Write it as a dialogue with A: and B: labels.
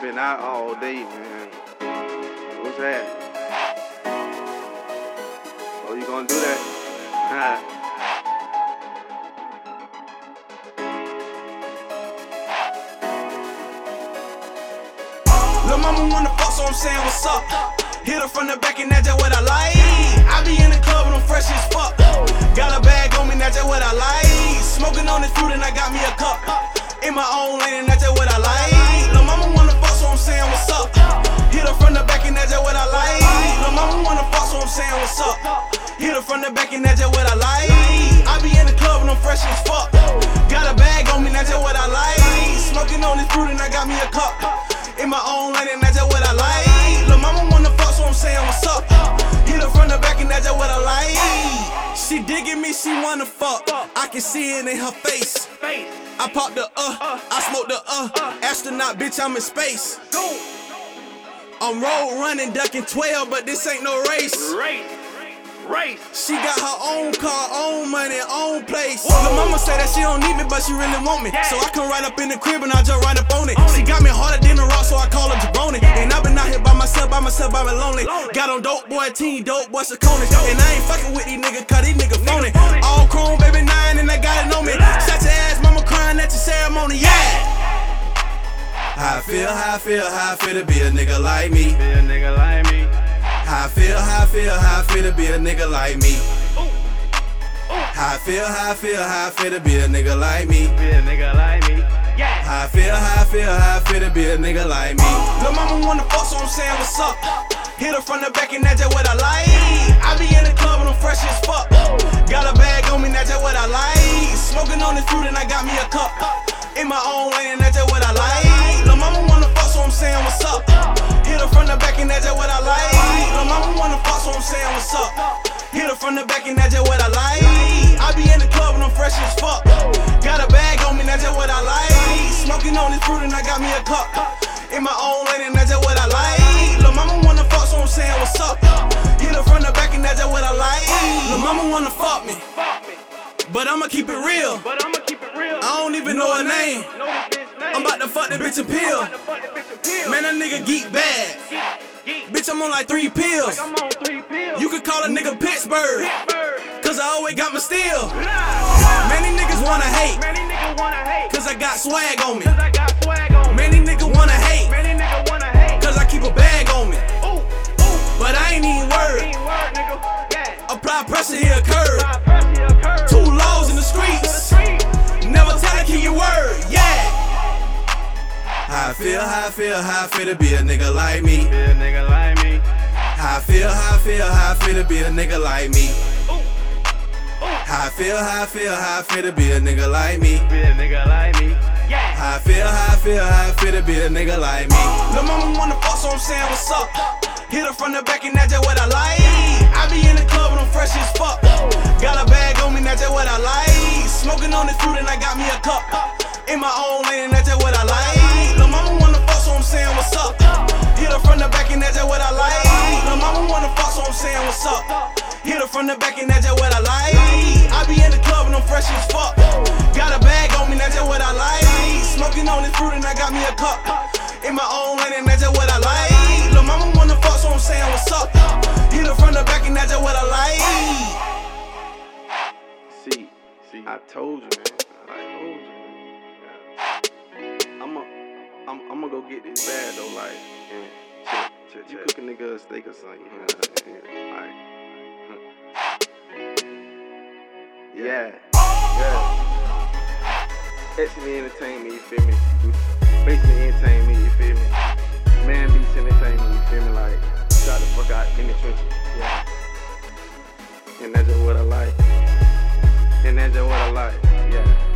A: Been out all day, man. What's that? Oh, you gonna do that?
B: Lil' mama wanna fuck, so I'm saying what's up. Hit her from the back and that's just what I like. I be in the club and I'm fresh as fuck. Got a bag on me, that's just what I like. Smoking on this fruit and I got me a cup. In my own lane and that's just what I like. What's up. Hit her from the back and that's just what I like. Lil' mama wanna fuck, so I'm saying what's up. Hit her from the back and that's just what I like. I be in the club and I'm fresh as fuck. Got a bag on me, that's just what I like. Smoking on this fruit and I got me a cup. In my own lane and that's just what I like. Lil' mama wanna fuck, so I'm saying what's up. Hit her from the back and that's just what I like. She digging me, she wanna fuck. I can see it in her face. I popped the uh, I smoked the uh. Astronaut, bitch, I'm in space. I'm road running, ducking 12, but this ain't no race.
A: Race, race.
B: She got her own car, own money, own place. Lil' mama say that she don't need me, but she really want me. So I come right up in the crib and I jump right up on it. She got me harder than a rock, so I call her Jabroni. And I been out here by myself, by myself, by me lonely. Got on dope boy team, dope boy Saucony. And I ain't fucking with these niggas, cause these niggas phony. All chrome, baby nine, and I got it on me. Shut your ass, mama crying at your ceremony, yeah. How I feel, how I feel, how I feel to be a nigga like me.
A: Be a nigga like me.
B: How I feel, how I feel, how I feel to be a nigga like me. How I feel, how I feel, how I feel to be a nigga like me.
A: Be a nigga like me. Yeah.
B: How I feel, how I feel, how I feel to be a nigga like me. Lil' mama wanna fuck, so I'm saying what's up. Hit her from the back and that's just what I like. I be in the club and I'm fresh as fuck. Got a bag on me, that's just what I like. Smoking on this fruit and I got me a cup. In my own lane and that's just what I like. Lil' mama wanna fuck, so I'm saying what's up. Hit her from the back and that's just what I like. From the back and that's just what I like. I be in the club and I'm fresh as fuck. Got a bag on me, that's just what I like. Smoking on this fruit and I got me a cup. In my own lane and that's just what I like. Lil' mama wanna fuck, so I'm saying what's up. Hit her from the back and that's just what I like. Lil' mama wanna fuck me, but I'ma keep it real.
A: But I'ma keep it real.
B: I don't even know her name.
A: Know this bitch name.
B: I'm about to fuck that bitch and pill.
A: About to fuck that bitch a pill.
B: Man, that nigga geek bad. Bitch, I'm on like three pills.
A: I'm on three pills.
B: You could call a nigga Pittsburgh,
A: Pittsburgh.
B: cause I always got my steel.
A: Nah.
B: Man, these niggas wanna hate,
A: Man, these niggas wanna hate.
B: cause I got swag on me.
A: Cause I got swag on me.
B: Man, niggas wanna hate,
A: Man, these niggas wanna hate.
B: cause I keep a bag on me.
A: Ooh, ooh.
B: But I ain't even worried.
A: Ain't word, nigga. Yeah.
B: Apply pressure, here occurred.
A: My pressure occurred.
B: Two laws in the streets.
A: street.
B: Never tell a kid your word, yeah. How I feel, how I feel, how I feel to be a nigga like me.
A: Be a nigga like me.
B: How I feel, how I feel, how I feel to be a nigga like me.
A: Ooh, ooh.
B: How I feel, how I feel, how I feel to be a nigga like me.
A: Be a nigga like me. Yeah.
B: How I feel, how I feel, how I feel to be a nigga like me. Lil' mama wanna fuck, so I'm saying what's up. Hit her from the back and that's just what I like. I be in the club and I'm fresh as fuck. Got a bag on me, that's just what I like. Smoking on this fruit and I got me a cup. In my own lane and that's just from the back and that's just what I like. Lil' mama wanna fuck, so I'm saying what's up. Hit her from the back and that's just what I like. I be in the club and I'm fresh as fuck. Got a bag on me, that's just what I like. Smoking on this fruit and I got me a cup. In my own lane and that's just what I like. Lil' mama wanna fuck, so I'm saying what's up. Hit her from the back and that's just what I like.
A: See, see, I told you, man. I told you. Yeah. I'm a, I'm, I'm gonna go get this bag though, like, and You cook a nigga a steak or something, you know what I'm saying? Like, yeah, yeah. Actually entertain me, you feel me? Basically entertain me, you feel me? Man beats entertain me, you feel me? Like, shot the fuck out in the trenches, yeah. And that's just what I like. And that's just what I like. Yeah.